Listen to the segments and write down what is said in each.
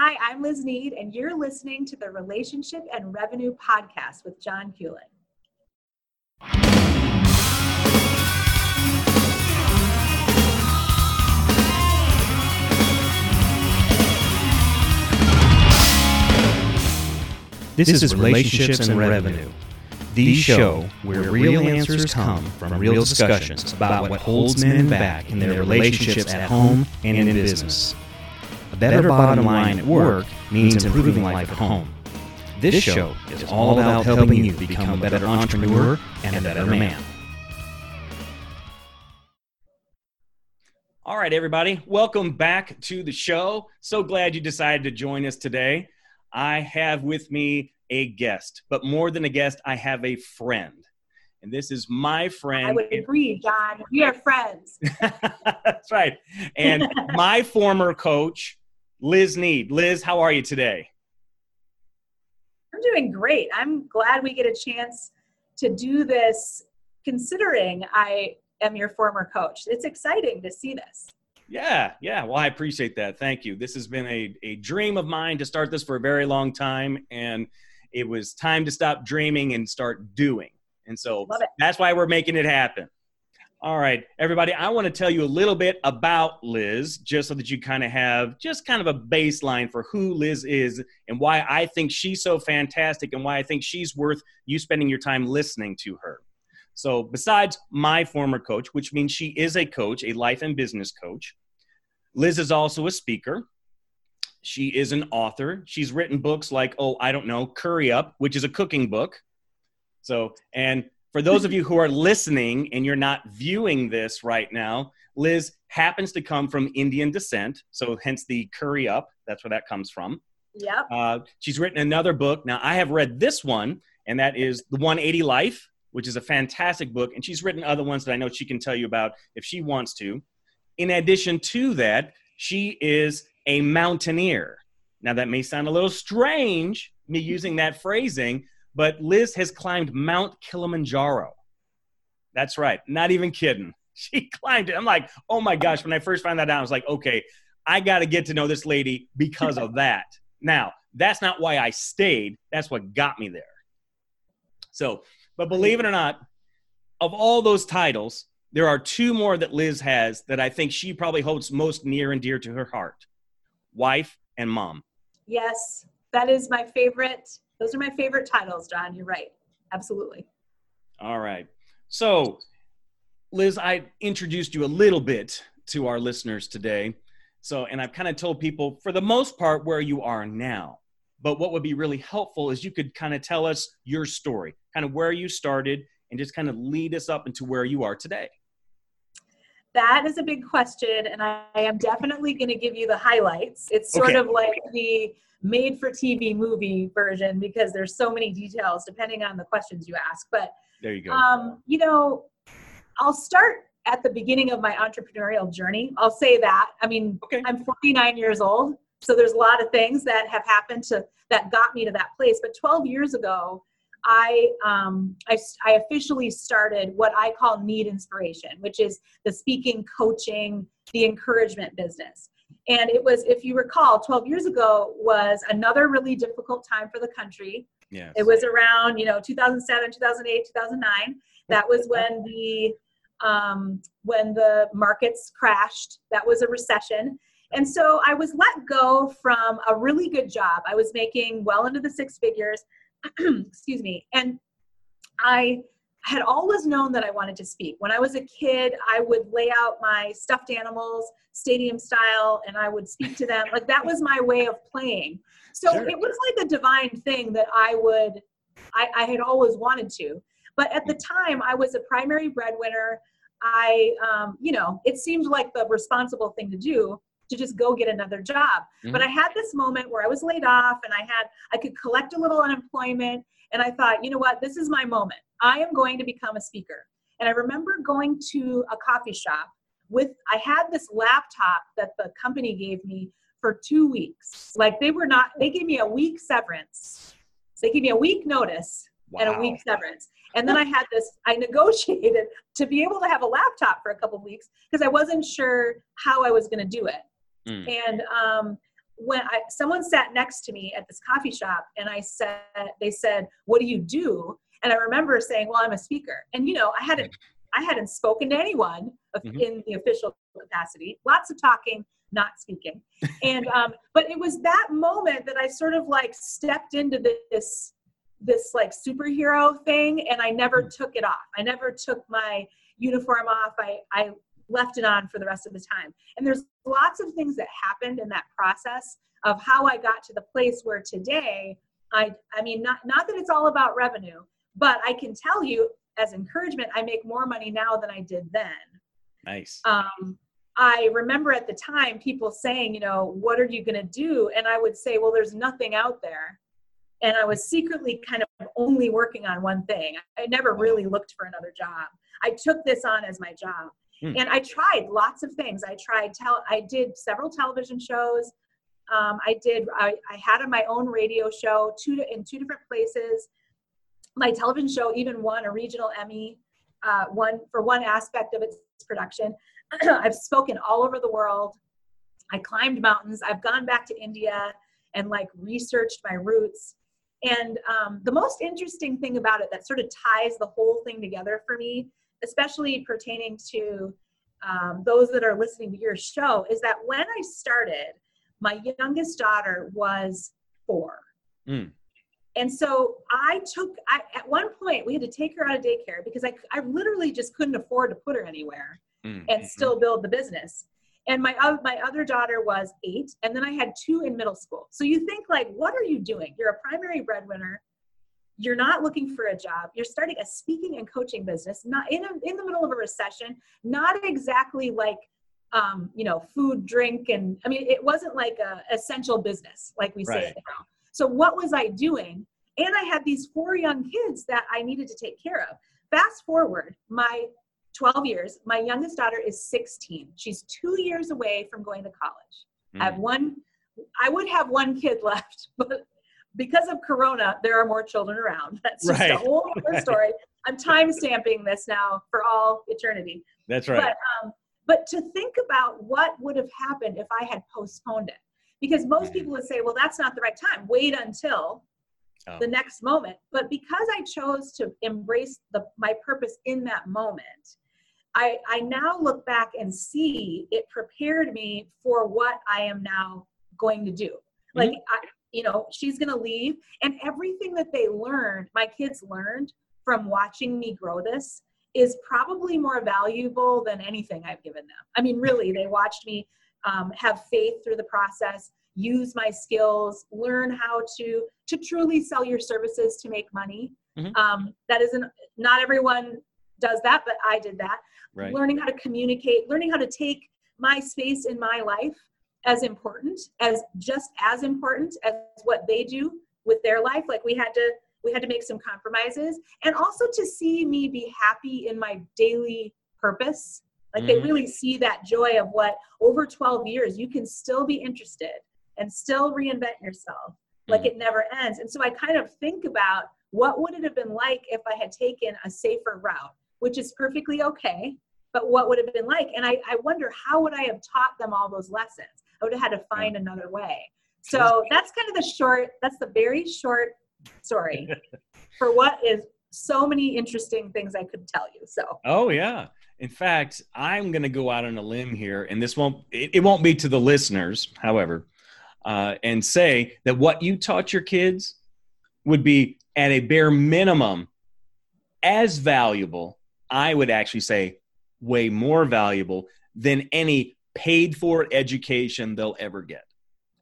Hi, I'm Liz Need, and you're listening to the Relationship and Revenue Podcast with John Hewlett. This is Relationships and Revenue, the show where real answers come from real discussions about what holds men back in their relationships at home and in business. A better bottom line at work means improving life at home. This show is all about helping you become a better entrepreneur and a better man. All right, everybody, welcome back to the show. So glad you decided to join us today. I have with me a guest, but more than a guest, I have a friend. And this is my friend. I would agree, John. We are friends. That's right. And my former coach, Liz Need. Liz, how are you today? I'm doing great. I'm glad we get a chance to do this considering I am your former coach. It's exciting to see this. Yeah, yeah. Well, I appreciate that. Thank you. This has been a, a dream of mine to start this for a very long time. And it was time to stop dreaming and start doing. And so that's why we're making it happen. All right, everybody, I want to tell you a little bit about Liz, just so that you kind of have just kind of a baseline for who Liz is and why I think she's so fantastic and why I think she's worth you spending your time listening to her. So, besides my former coach, which means she is a coach, a life and business coach, Liz is also a speaker. She is an author. She's written books like, oh, I don't know, Curry Up, which is a cooking book. So, and for those of you who are listening and you're not viewing this right now, Liz happens to come from Indian descent. So, hence the Curry Up. That's where that comes from. Yep. Uh, she's written another book. Now, I have read this one, and that is The 180 Life, which is a fantastic book. And she's written other ones that I know she can tell you about if she wants to. In addition to that, she is a mountaineer. Now, that may sound a little strange, me using that phrasing, but Liz has climbed Mount Kilimanjaro. That's right, not even kidding. She climbed it. I'm like, oh my gosh, when I first found that out, I was like, okay, I got to get to know this lady because of that. Now, that's not why I stayed, that's what got me there. So, but believe it or not, of all those titles, there are two more that Liz has that I think she probably holds most near and dear to her heart wife, and mom. Yes, that is my favorite. Those are my favorite titles, John. You're right. Absolutely. All right. So, Liz, I introduced you a little bit to our listeners today. So, and I've kind of told people for the most part where you are now. But what would be really helpful is you could kind of tell us your story, kind of where you started, and just kind of lead us up into where you are today that is a big question, and I, I am definitely going to give you the highlights. It's sort okay. of like the made for TV movie version because there's so many details depending on the questions you ask. But there you go. Um, you know, I'll start at the beginning of my entrepreneurial journey. I'll say that. I mean, okay. I'm 49 years old, so there's a lot of things that have happened to that got me to that place. But 12 years ago, I, um, I, I officially started what I call Need Inspiration, which is the speaking, coaching, the encouragement business. And it was, if you recall, 12 years ago was another really difficult time for the country. Yes. It was around, you know, 2007, 2008, 2009. That was when the um, when the markets crashed. That was a recession. And so I was let go from a really good job. I was making well into the six figures. excuse me. And I had always known that I wanted to speak. When I was a kid, I would lay out my stuffed animals, stadium style, and I would speak to them. Like that was my way of playing. So sure. it was like a divine thing that I would, I, I had always wanted to. But at the time, I was a primary breadwinner. I, um, you know, it seemed like the responsible thing to do to just go get another job. Mm-hmm. But I had this moment where I was laid off and I had I could collect a little unemployment and I thought, you know what, this is my moment. I am going to become a speaker. And I remember going to a coffee shop with I had this laptop that the company gave me for 2 weeks. Like they were not they gave me a week severance. So they gave me a week notice wow. and a week severance. And then I had this, I negotiated to be able to have a laptop for a couple weeks because I wasn't sure how I was going to do it. Mm. And um, when I, someone sat next to me at this coffee shop and I said, they said, what do you do? And I remember saying, well, I'm a speaker. And, you know, I hadn't, I hadn't spoken to anyone mm-hmm. in the official capacity, lots of talking, not speaking. and, um, but it was that moment that I sort of like stepped into this, this like superhero thing and I never mm. took it off. I never took my uniform off. I, I left it on for the rest of the time. And there's lots of things that happened in that process of how I got to the place where today I I mean not not that it's all about revenue, but I can tell you as encouragement I make more money now than I did then. Nice. Um I remember at the time people saying, you know, what are you going to do? And I would say, well, there's nothing out there. And I was secretly kind of only working on one thing. I never really looked for another job. I took this on as my job. Hmm. And I tried lots of things. I tried tell I did several television shows. Um, I did I, I had my own radio show two in two different places. My television show even won a regional Emmy, uh, one for one aspect of its production. I've spoken all over the world. I climbed mountains. I've gone back to India and like researched my roots. And um, the most interesting thing about it that sort of ties the whole thing together for me especially pertaining to um, those that are listening to your show, is that when I started, my youngest daughter was four. Mm. And so I took, I, at one point, we had to take her out of daycare because I, I literally just couldn't afford to put her anywhere mm. and still build the business. And my, uh, my other daughter was eight, and then I had two in middle school. So you think, like, what are you doing? You're a primary breadwinner you're not looking for a job. You're starting a speaking and coaching business not in, a, in the middle of a recession not exactly like um, you know food drink and i mean it wasn't like a essential business like we right. say now. So what was i doing? And i had these four young kids that i needed to take care of. Fast forward my 12 years my youngest daughter is 16 she's two years away from going to college. Mm. i have one i would have one kid left but because of Corona, there are more children around. That's just right. a whole other story. I'm time stamping this now for all eternity. That's right. But, um, but to think about what would have happened if I had postponed it, because most people would say, well, that's not the right time. Wait until oh. the next moment. But because I chose to embrace the, my purpose in that moment, I, I now look back and see it prepared me for what I am now going to do. Like mm-hmm. I, you know she's going to leave and everything that they learned my kids learned from watching me grow this is probably more valuable than anything i've given them i mean really they watched me um, have faith through the process use my skills learn how to to truly sell your services to make money mm-hmm. um, that isn't not everyone does that but i did that right. learning how to communicate learning how to take my space in my life as important as just as important as what they do with their life. Like we had to we had to make some compromises. And also to see me be happy in my daily purpose. Like mm-hmm. they really see that joy of what over 12 years you can still be interested and still reinvent yourself. Like mm-hmm. it never ends. And so i kind of think about what would it have been like if i had taken a safer route which is perfectly okay but what would have been like? And I, I wonder how would i have taught them all those lessons I would have had to find yeah. another way. So that's kind of the short, that's the very short story for what is so many interesting things I could tell you. So, oh, yeah. In fact, I'm going to go out on a limb here, and this won't, it, it won't be to the listeners, however, uh, and say that what you taught your kids would be at a bare minimum as valuable, I would actually say way more valuable than any paid for education they'll ever get.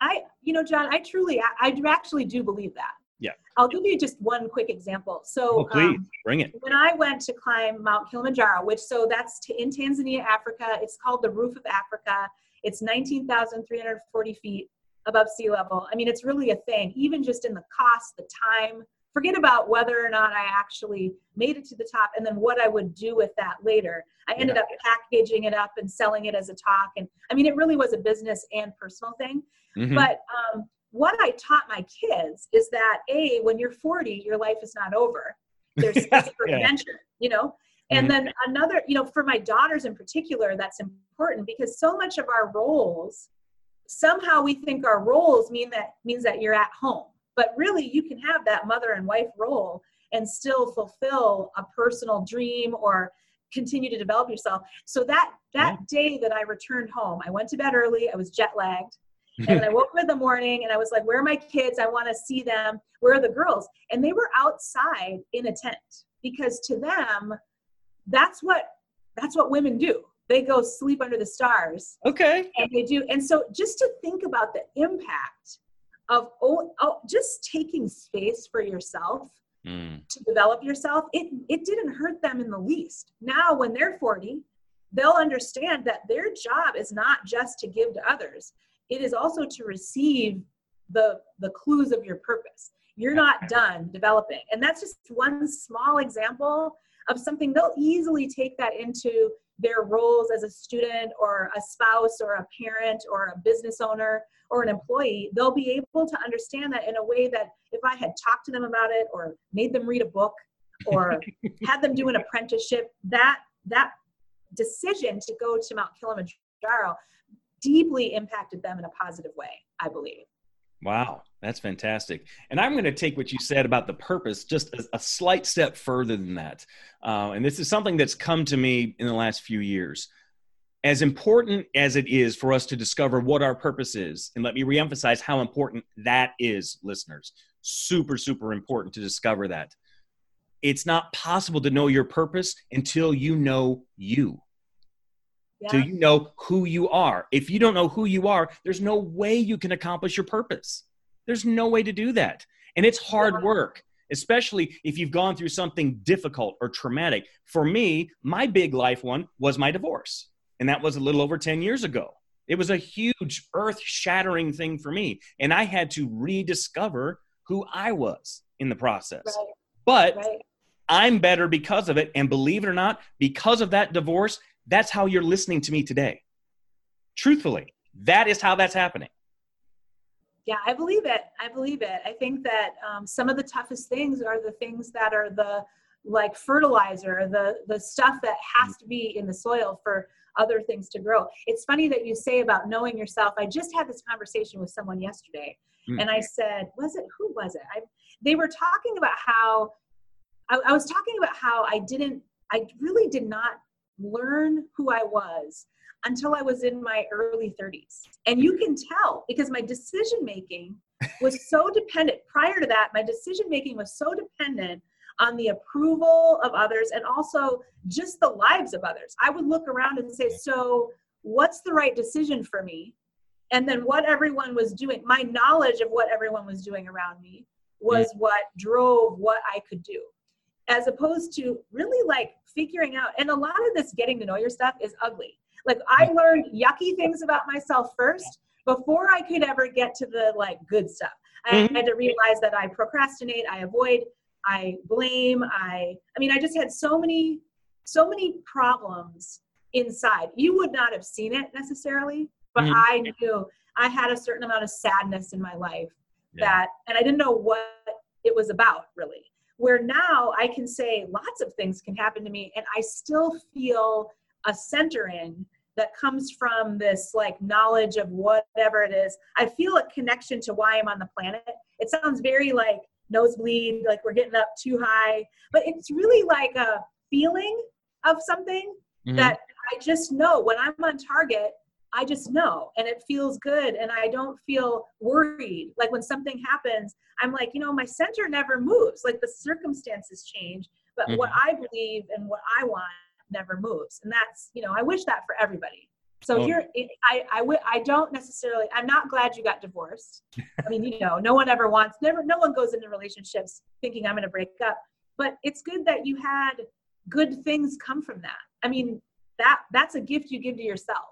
I, you know, John, I truly, I, I actually do believe that. Yeah. I'll give you just one quick example. So, oh, please um, bring it. When I went to climb Mount Kilimanjaro, which so that's to, in Tanzania, Africa, it's called the Roof of Africa. It's 19,340 feet above sea level. I mean, it's really a thing, even just in the cost, the time, forget about whether or not I actually made it to the top and then what I would do with that later. I ended yeah. up packaging it up and selling it as a talk. And I mean, it really was a business and personal thing. Mm-hmm. But um, what I taught my kids is that A, when you're 40, your life is not over. There's space for yeah. adventure, you know? And mm-hmm. then another, you know, for my daughters in particular, that's important because so much of our roles somehow we think our roles mean that means that you're at home but really you can have that mother and wife role and still fulfill a personal dream or continue to develop yourself so that that yeah. day that i returned home i went to bed early i was jet lagged and I woke up in the morning and I was like, Where are my kids? I want to see them. Where are the girls? And they were outside in a tent because to them, that's what that's what women do. They go sleep under the stars. Okay. And they do. And so just to think about the impact of oh, oh just taking space for yourself mm. to develop yourself, it it didn't hurt them in the least. Now when they're 40, they'll understand that their job is not just to give to others it is also to receive the the clues of your purpose you're not done developing and that's just one small example of something they'll easily take that into their roles as a student or a spouse or a parent or a business owner or an employee they'll be able to understand that in a way that if i had talked to them about it or made them read a book or had them do an apprenticeship that that decision to go to mount kilimanjaro deeply impacted them in a positive way, I believe. Wow, that's fantastic. And I'm going to take what you said about the purpose just a, a slight step further than that. Uh, and this is something that's come to me in the last few years. As important as it is for us to discover what our purpose is, and let me reemphasize how important that is, listeners. Super, super important to discover that. It's not possible to know your purpose until you know you yeah. till you know who you are. If you don't know who you are, there's no way you can accomplish your purpose. There's no way to do that. And it's hard work, especially if you've gone through something difficult or traumatic. For me, my big life one was my divorce. And that was a little over 10 years ago. It was a huge earth shattering thing for me. And I had to rediscover who I was in the process. Right. But right. I'm better because of it. And believe it or not, because of that divorce, that's how you're listening to me today. Truthfully, that is how that's happening. Yeah, I believe it. I believe it. I think that um, some of the toughest things are the things that are the like fertilizer, the the stuff that has to be in the soil for other things to grow. It's funny that you say about knowing yourself. I just had this conversation with someone yesterday, mm. and I said, "Was it who was it?" I, they were talking about how I, I was talking about how I didn't. I really did not learn who I was until I was in my early 30s. And you can tell because my decision making was so dependent. Prior to that, my decision making was so dependent on the approval of others and also just the lives of others. I would look around and say, So, what's the right decision for me? And then what everyone was doing, my knowledge of what everyone was doing around me was what drove what I could do as opposed to really like figuring out and a lot of this getting to know your stuff is ugly like i learned yucky things about myself first before i could ever get to the like good stuff i mm-hmm. had to realize that i procrastinate i avoid i blame i i mean i just had so many so many problems inside you would not have seen it necessarily but mm-hmm. i knew i had a certain amount of sadness in my life yeah. that and i didn't know what it was about really where now I can say lots of things can happen to me and I still feel a centering that comes from this like knowledge of whatever it is. I feel a connection to why I'm on the planet. It sounds very like nosebleed, like we're getting up too high, but it's really like a feeling of something mm-hmm. that I just know when I'm on target, I just know and it feels good and I don't feel worried. Like when something happens, I'm like, you know, my center never moves. Like the circumstances change, but mm-hmm. what I believe and what I want never moves. And that's, you know, I wish that for everybody. So oh. here, I, I, w- I don't necessarily, I'm not glad you got divorced. I mean, you know, no one ever wants, never, no one goes into relationships thinking I'm going to break up, but it's good that you had good things come from that. I mean, that, that's a gift you give to yourself.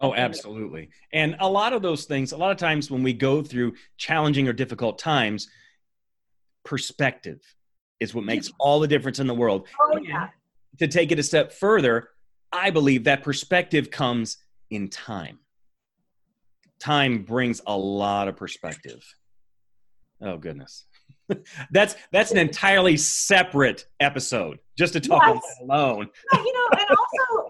Oh, absolutely. And a lot of those things, a lot of times when we go through challenging or difficult times, perspective is what makes all the difference in the world. Oh, yeah. To take it a step further, I believe that perspective comes in time. Time brings a lot of perspective. Oh goodness. that's that's an entirely separate episode just to talk yes. about alone. you know, and also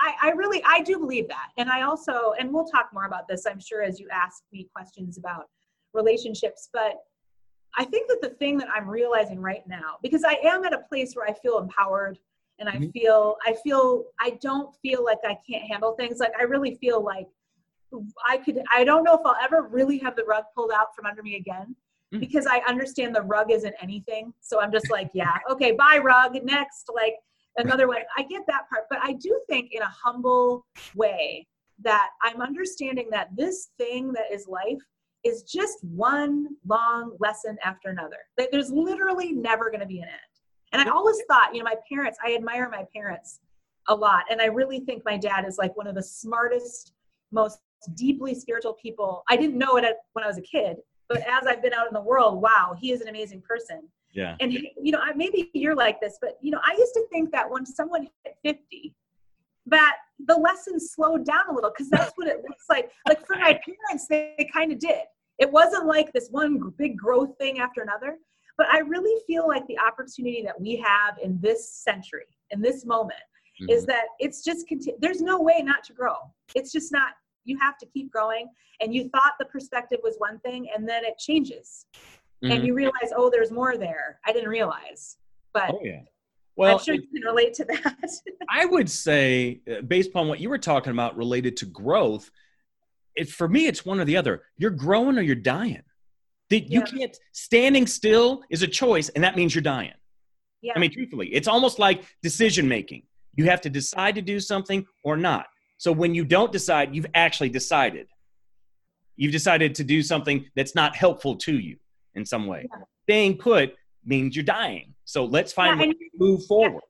I, I really I do believe that. And I also and we'll talk more about this, I'm sure, as you ask me questions about relationships. But I think that the thing that I'm realizing right now, because I am at a place where I feel empowered and I mm-hmm. feel I feel I don't feel like I can't handle things. Like I really feel like I could I don't know if I'll ever really have the rug pulled out from under me again mm. because I understand the rug isn't anything. So I'm just like, yeah, okay, bye rug, next like another way. I get that part, but I do think in a humble way that I'm understanding that this thing that is life is just one long lesson after another. That there's literally never going to be an end. And I always thought, you know, my parents, I admire my parents a lot. And I really think my dad is like one of the smartest, most deeply spiritual people. I didn't know it when I was a kid, but as I've been out in the world, wow, he is an amazing person. Yeah. And you know, maybe you're like this, but you know, I used to think that when someone hit 50, that the lessons slowed down a little because that's what it looks like. Like for my parents, they, they kind of did. It wasn't like this one big growth thing after another. But I really feel like the opportunity that we have in this century, in this moment, mm-hmm. is that it's just continu- there's no way not to grow. It's just not you have to keep growing and you thought the perspective was one thing and then it changes mm-hmm. and you realize oh there's more there. I didn't realize but oh, yeah. Well i'm sure you can relate to that. I would say uh, based upon what you were talking about related to growth it, for me it's one or the other. You're growing or you're dying. That you yeah. can't standing still is a choice and that means you're dying. Yeah. i mean truthfully it's almost like decision making you have to decide to do something or not. So when you don't decide, you've actually decided. You've decided to do something that's not helpful to you in some way. Yeah. Staying put means you're dying. So let's find yeah, move forward.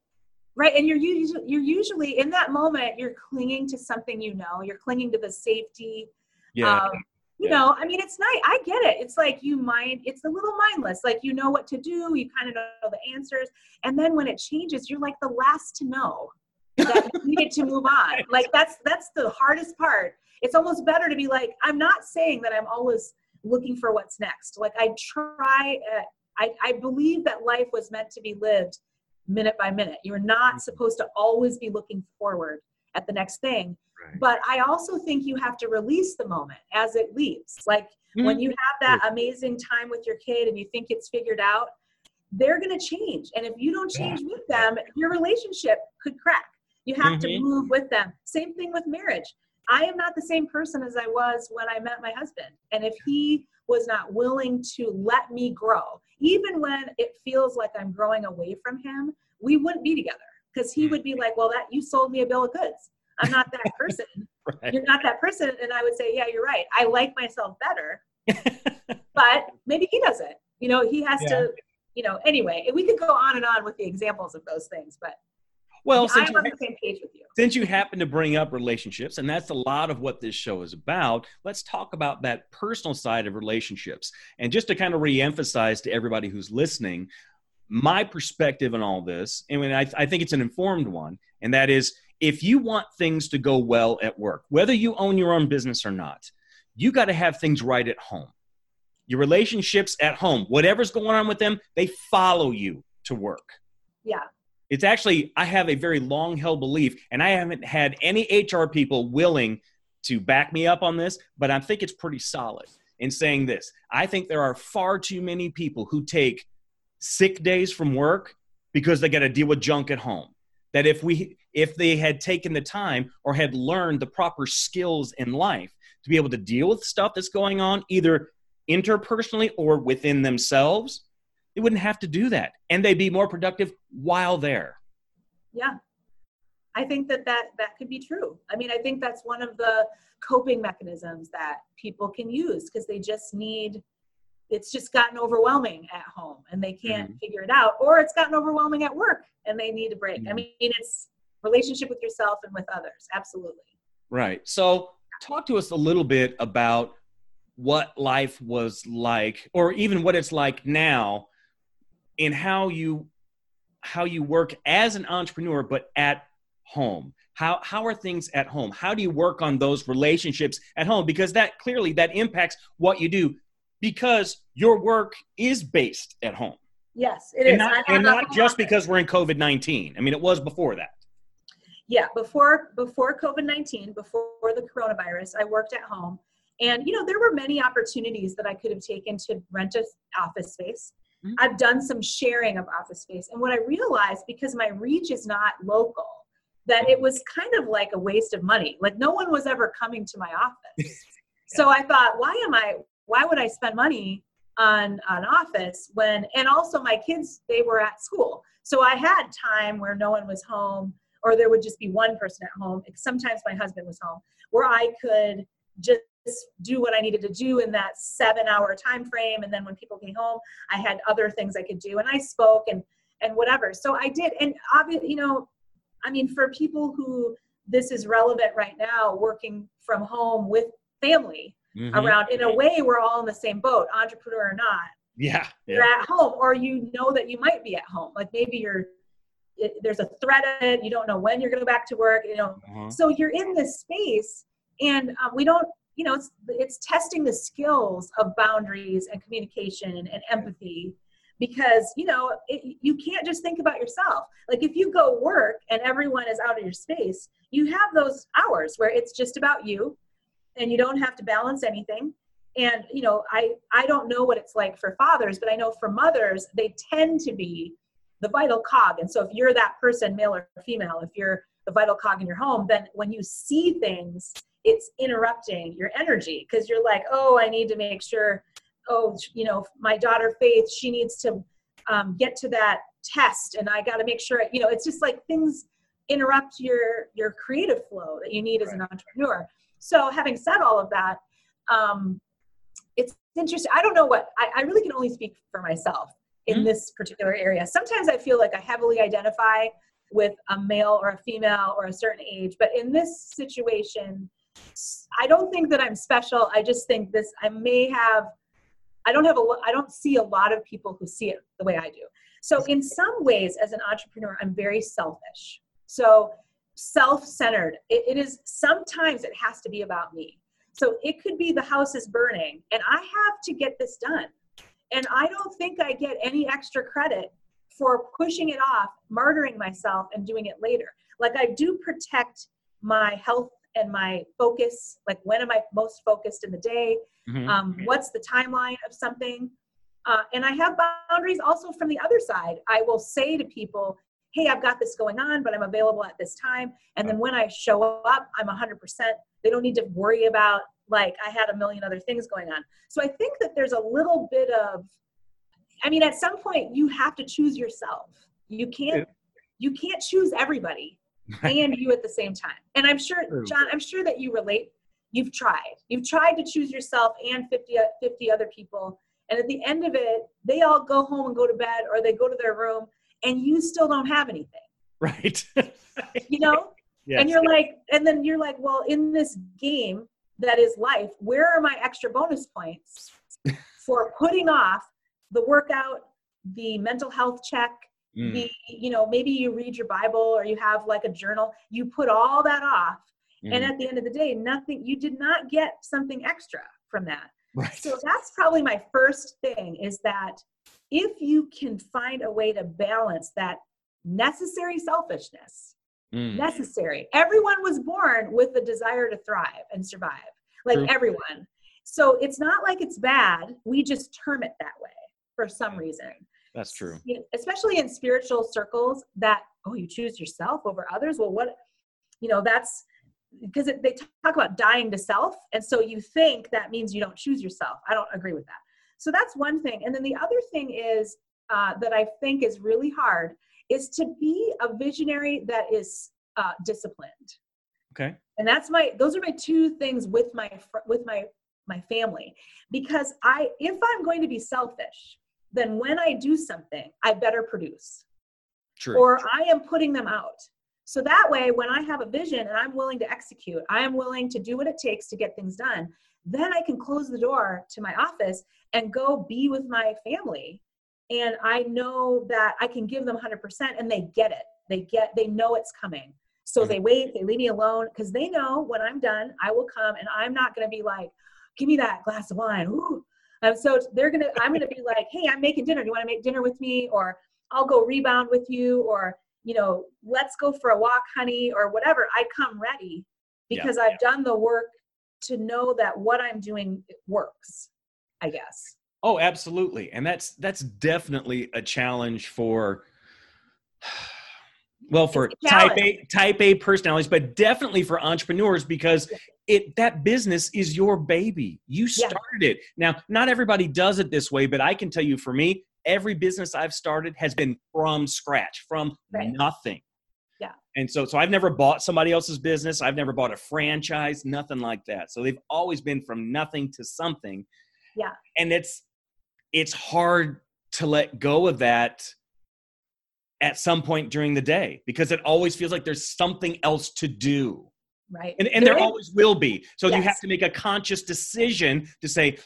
Right, and you're usually you're usually in that moment you're clinging to something you know. You're clinging to the safety. Yeah. Um, you yeah. know, I mean, it's nice. I get it. It's like you mind. It's a little mindless. Like you know what to do. You kind of know the answers, and then when it changes, you're like the last to know that needed to move on. Like that's that's the hardest part. It's almost better to be like, I'm not saying that I'm always looking for what's next. Like I try. Uh, I I believe that life was meant to be lived minute by minute. You're not mm-hmm. supposed to always be looking forward at the next thing. Right. But I also think you have to release the moment as it leaves. Like mm-hmm. when you have that amazing time with your kid and you think it's figured out, they're going to change. And if you don't change yeah. with them, your relationship could crack. You have mm-hmm. to move with them. Same thing with marriage. I am not the same person as I was when I met my husband. And if he was not willing to let me grow, even when it feels like I'm growing away from him, we wouldn't be together because he would be mm. like, Well, that you sold me a bill of goods. I'm not that person. right. You're not that person. And I would say, Yeah, you're right. I like myself better. but maybe he doesn't. You know, he has yeah. to, you know, anyway, we could go on and on with the examples of those things, but well, since, you, on the same page with you. since you happen to bring up relationships, and that's a lot of what this show is about, let's talk about that personal side of relationships. And just to kind of reemphasize to everybody who's listening, my perspective on all this, and I, I think it's an informed one, and that is if you want things to go well at work, whether you own your own business or not, you got to have things right at home. Your relationships at home, whatever's going on with them, they follow you to work. Yeah. It's actually, I have a very long held belief, and I haven't had any HR people willing to back me up on this, but I think it's pretty solid in saying this. I think there are far too many people who take sick days from work because they got to deal with junk at home. That if we if they had taken the time or had learned the proper skills in life to be able to deal with stuff that's going on either interpersonally or within themselves, they wouldn't have to do that. And they'd be more productive while there. Yeah. I think that that that could be true. I mean i think that's one of the coping mechanisms that people can use because they just need it's just gotten overwhelming at home and they can't mm-hmm. figure it out or it's gotten overwhelming at work and they need a break. Mm-hmm. i mean it's relationship with yourself and with others. Absolutely. Right. So talk to us a little bit about what life was like or even what it's like now in how you how you work as an entrepreneur but at home. How how are things at home? How do you work on those relationships at home? Because that clearly that impacts what you do because your work is based at home. Yes it and is. not, and not just because we're in covid-19 i mean it was before that. Yeah, before before COVID nineteen, before the coronavirus, I worked at home, and you know there were many opportunities that I could have taken to rent an office space. Mm-hmm. I've done some sharing of office space, and what I realized because my reach is not local, that it was kind of like a waste of money. Like no one was ever coming to my office. yeah. So I thought, why am I? Why would I spend money on an office when? And also my kids, they were at school, so I had time where no one was home or there would just be one person at home. Sometimes my husband was home, where I could just do what I needed to do in that seven hour time frame. And then when people came home, I had other things I could do and I spoke and and whatever. So I did. And obviously, you know, I mean, for people who this is relevant right now, working from home with family mm-hmm. around, in a way, we're all in the same boat, entrepreneur or not. Yeah, yeah. You're at home, or you know that you might be at home. Like maybe you're it, there's a threat in it. You don't know when you're going to go back to work. You know, uh-huh. so you're in this space, and um, we don't. You know, it's it's testing the skills of boundaries and communication and, and empathy, because you know it, you can't just think about yourself. Like if you go work and everyone is out of your space, you have those hours where it's just about you, and you don't have to balance anything and you know i i don't know what it's like for fathers but i know for mothers they tend to be the vital cog. And so if you're that person, male or female, if you're the vital cog in your home, then when you see things, it's interrupting your energy because you're like, oh, I need to make sure, oh, you know, my daughter Faith, she needs to um, get to that test, and I got to make sure, you know, it's just like things interrupt your your creative flow that you need right. as an entrepreneur. So having said all of that, um, it's interesting. I don't know what I, I really can only speak for myself in mm-hmm. this particular area. Sometimes I feel like I heavily identify with a male or a female or a certain age, but in this situation, I don't think that I'm special. I just think this, I may have, I don't have a, I don't see a lot of people who see it the way I do. So in some ways, as an entrepreneur, I'm very selfish. So self-centered. it, it is sometimes it has to be about me. So it could be the house is burning and I have to get this done. And I don't think I get any extra credit for pushing it off, martyring myself, and doing it later. Like I do protect my health and my focus. Like when am I most focused in the day? Mm-hmm. Um, what's the timeline of something? Uh, and I have boundaries also from the other side. I will say to people, hey, I've got this going on, but I'm available at this time. And then when I show up, I'm 100%. They don't need to worry about like I had a million other things going on. So I think that there's a little bit of, I mean, at some point you have to choose yourself. You can't, you can't choose everybody and you at the same time. And I'm sure, John, I'm sure that you relate. You've tried. You've tried to choose yourself and 50, uh, 50 other people. And at the end of it, they all go home and go to bed or they go to their room and you still don't have anything. Right. you know? Yes. And you're like, and then you're like, well, in this game, that is life where are my extra bonus points for putting off the workout the mental health check mm. the you know maybe you read your bible or you have like a journal you put all that off mm. and at the end of the day nothing you did not get something extra from that right. so that's probably my first thing is that if you can find a way to balance that necessary selfishness Mm. Necessary. Everyone was born with the desire to thrive and survive, like True. everyone. So it's not like it's bad. We just term it that way for some reason. That's true. Especially in spiritual circles, that, oh, you choose yourself over others. Well, what, you know, that's because they talk about dying to self. And so you think that means you don't choose yourself. I don't agree with that. So that's one thing. And then the other thing is uh, that I think is really hard is to be a visionary that is uh, disciplined. Okay. And that's my those are my two things with my with my my family because I if I'm going to be selfish, then when I do something, I better produce. True. Or I am putting them out. So that way, when I have a vision and I'm willing to execute, I am willing to do what it takes to get things done, then I can close the door to my office and go be with my family and i know that i can give them 100% and they get it they get they know it's coming so mm-hmm. they wait they leave me alone because they know when i'm done i will come and i'm not going to be like give me that glass of wine Ooh. And so they're gonna i'm gonna be like hey i'm making dinner do you want to make dinner with me or i'll go rebound with you or you know, let's go for a walk, honey, or whatever, I come ready because yeah. I've done the work to know that what I'm doing works, I guess. Oh, absolutely. And that's that's definitely a challenge for well for type A type A personalities, but definitely for entrepreneurs because it that business is your baby. You started yeah. it. Now, not everybody does it this way, but I can tell you for me, every business I've started has been from scratch, from right. nothing. Yeah. And so so I've never bought somebody else's business. I've never bought a franchise, nothing like that. So they've always been from nothing to something. Yeah. And it's it's hard to let go of that at some point during the day because it always feels like there's something else to do. Right. And, and there, always will be. So yes. you have to make a conscious decision to say,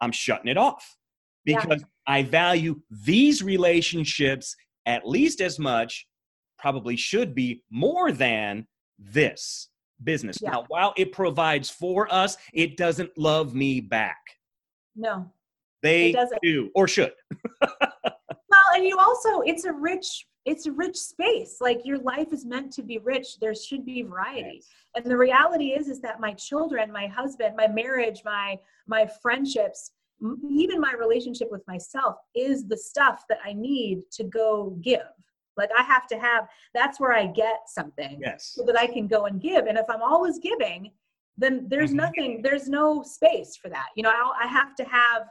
I'm shutting it off because yeah. I value these relationships at least as much, probably should be more than this business. Yeah. Now, while it provides for us, it doesn't love me back. No. They do or should. well, and you also, it's a rich it's a rich space. Like your life is meant to be rich. There should be variety. And the reality is is that my children my husband my marriage my my friendships even my relationship with myself is the stuff that i need to go give. Like i have to have that's where i get something yes. so that i can go and give. And if i'm always giving then there's mm-hmm. nothing there's no space for that. You know I, I have to have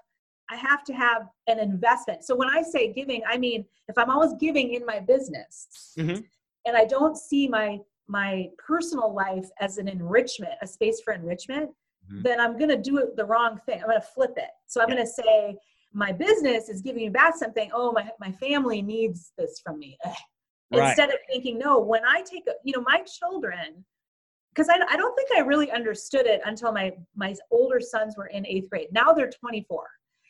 I have to have an investment. So when I say giving, I mean if I'm always giving in my business mm-hmm. and I don't see my my personal life as an enrichment, a space for enrichment, mm-hmm. then I'm going to do it the wrong thing. I'm going to flip it. So I'm yeah. going to say my business is giving me back something. Oh, my my family needs this from me. Right. Instead of thinking, no, when I take a, you know, my children, because I, I don't think I really understood it until my my older sons were in eighth grade. Now they're 24.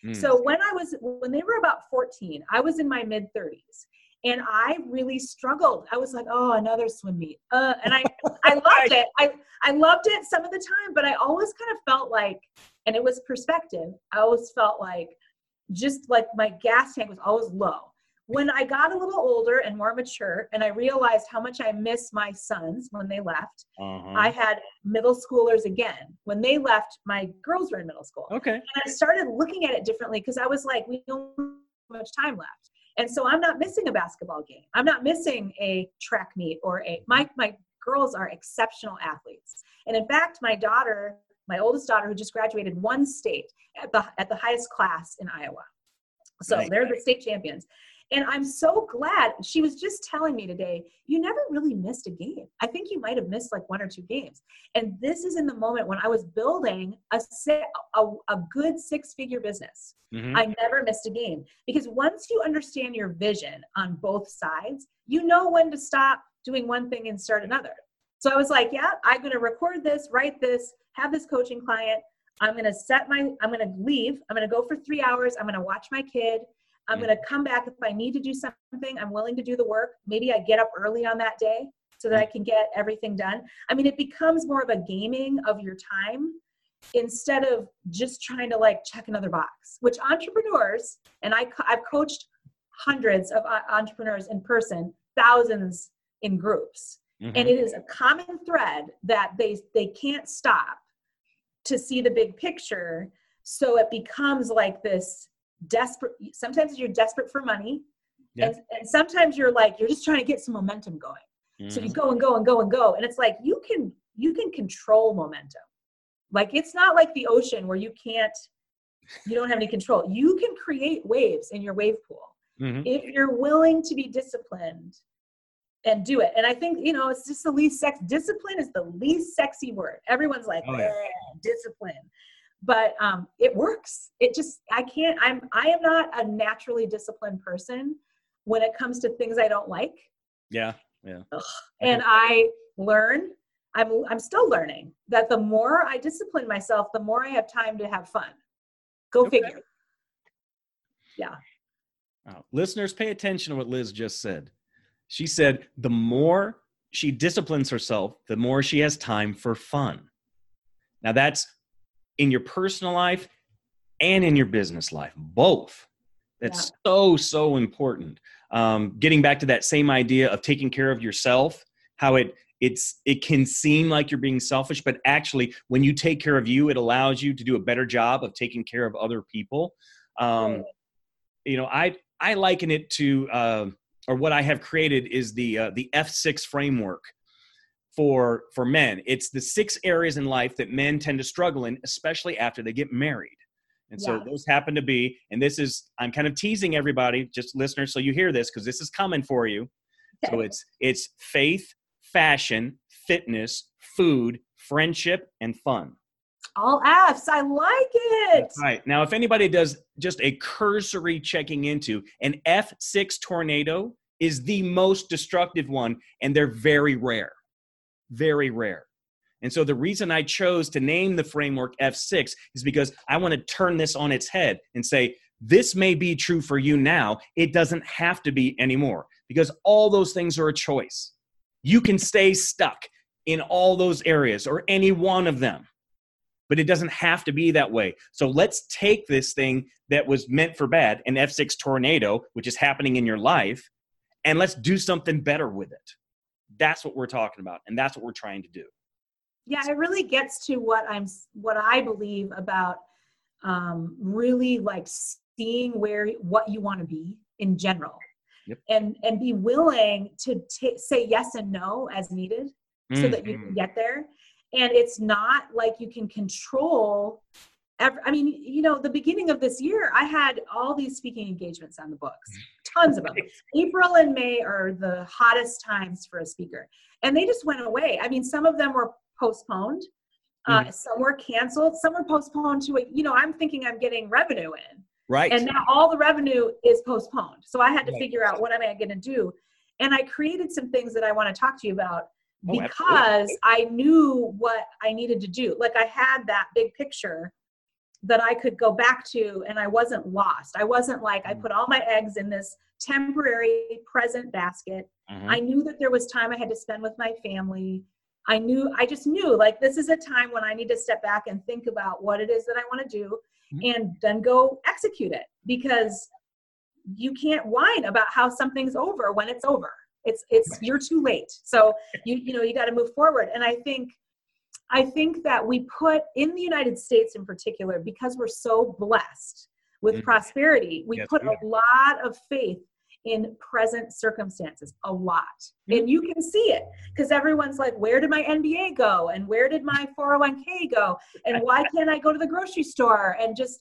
Mm. So when I was when they were about 14, I was in my mid 30s and I really struggled. I was like, oh, another swim meet. Uh, and I I loved it. I I loved it some of the time, but I always kind of felt like and it was perspective. I always felt like just like my gas tank was always low when I got a little older and more mature, and I realized how much I miss my sons when they left, uh-huh. I had middle schoolers again. When they left, my girls were in middle school. Okay. And I started looking at it differently because I was like, we don't have much time left. And so I'm not missing a basketball game. I'm not missing a track meet or a my my girls are exceptional athletes. And in fact, my daughter, my oldest daughter who just graduated, won state at the at the highest class in Iowa. So nice. they're the state champions. And I'm so glad she was just telling me today, you never really missed a game. I think you might have missed like one or two games. And this is in the moment when I was building a, a, a good six figure business. Mm-hmm. I never missed a game because once you understand your vision on both sides, you know when to stop doing one thing and start another. So I was like, yeah, I'm going to record this, write this, have this coaching client. I'm going to set my, I'm going to leave. I'm going to go for three hours. I'm going to watch my kid. I'm going to come back if I need to do something. I'm willing to do the work. Maybe I get up early on that day so that I can get everything done. I mean, it becomes more of a gaming of your time instead of just trying to like check another box, which entrepreneurs, and I, I've coached hundreds of entrepreneurs in person, thousands in groups. Mm-hmm. And it is a common thread that they, they can't stop to see the big picture. So it becomes like this desperate sometimes you're desperate for money yeah. and, and, sometimes you're like you're just trying to get some momentum going mm-hmm. so you mm-hmm. go and go and go and go and it's like you can you can control momentum like it's not like the ocean where you can't you don't have any control you can create waves in your wave pool mm-hmm. if you're willing to be disciplined and do it and i think you know it's just the least sex discipline is the least sexy word everyone's like oh, yeah. discipline but um, it works. It just i can't i'm i am not a naturally disciplined person when it comes to things i don't like. Yeah yeah. And i learn i'm i'm still learning that the more i discipline myself the more i have time to have fun. Go okay. figure. Yeah. Uh, listeners pay attention to what liz just said. She said the more she disciplines herself the more she has time for fun. Now that's in your personal life and in your business life, both. That's yeah. so, so important. Um, getting back to that same idea of taking care of yourself, how it it's it can seem like you're being selfish, but actually, when you take care of you, it allows you to do a better job of taking care of other people. Um, you know, I I liken it to, uh, or what I have created is the uh, the F6 framework for for men. It's the six areas in life that men tend to struggle in, especially after they get married. And so those happen to be, and this is I'm kind of teasing everybody, just listeners, so you hear this because this is coming for you. Okay. So it's it's faith, fashion, fitness, food, friendship, and fun. All F's. I like it. That's right. Now, if anybody does just a cursory checking into an F6 tornado is the most destructive one, and they're very rare. Very rare. And so the reason I chose to name the framework F6 is because I want to turn this on its head and say, this may be true for you now. It doesn't have to be anymore because all those things are a choice. You can stay stuck in all those areas or any one of them, but it doesn't have to be that way. So let's take this thing that was meant for bad, an F6 tornado, which is happening in your life, and let's do something better with it. That's what we're talking about, and that's what we're trying to do yeah it really gets to what i'm what i believe about um, really like seeing where what you want to be in general yep. and and be willing to t- say yes and no as needed mm-hmm. so that you can mm-hmm. get there and it's not like you can control every, i mean you know the beginning of this year i had all these speaking engagements on the books tons of them april and may are the hottest times for a speaker and they just went away i mean some of them were postponed. Uh, mm-hmm. Some were canceled. Some were postponed to a, you know, I'm thinking I'm getting revenue in. Right. And now all the revenue is postponed. So I had to right. figure out what am I going to do. And I created some things that I want to talk to you about oh, because oh, I knew what I needed to do. Like I had that big picture that I could go back to and I wasn't lost. I wasn't like I mm. put all my eggs in this temporary present basket. Mm-hmm. I knew that there was time I had to spend with my family. I knew, I just knew like this is a time when I need to step back and think about what it is that I want to do mm-hmm. and then go execute it because you can't whine about how something's over when it's over. It's, it's, you're too late. So you, you know, you got to move forward. And I think, I think that we put in the United States in particular, because we're so blessed with mm-hmm. prosperity, we yes, put a lot of faith in present circumstances a lot. Mm-hmm. And you can see it because everyone's like, where did my NBA go? And where did my 401k go? And why can't I go to the grocery store? And just,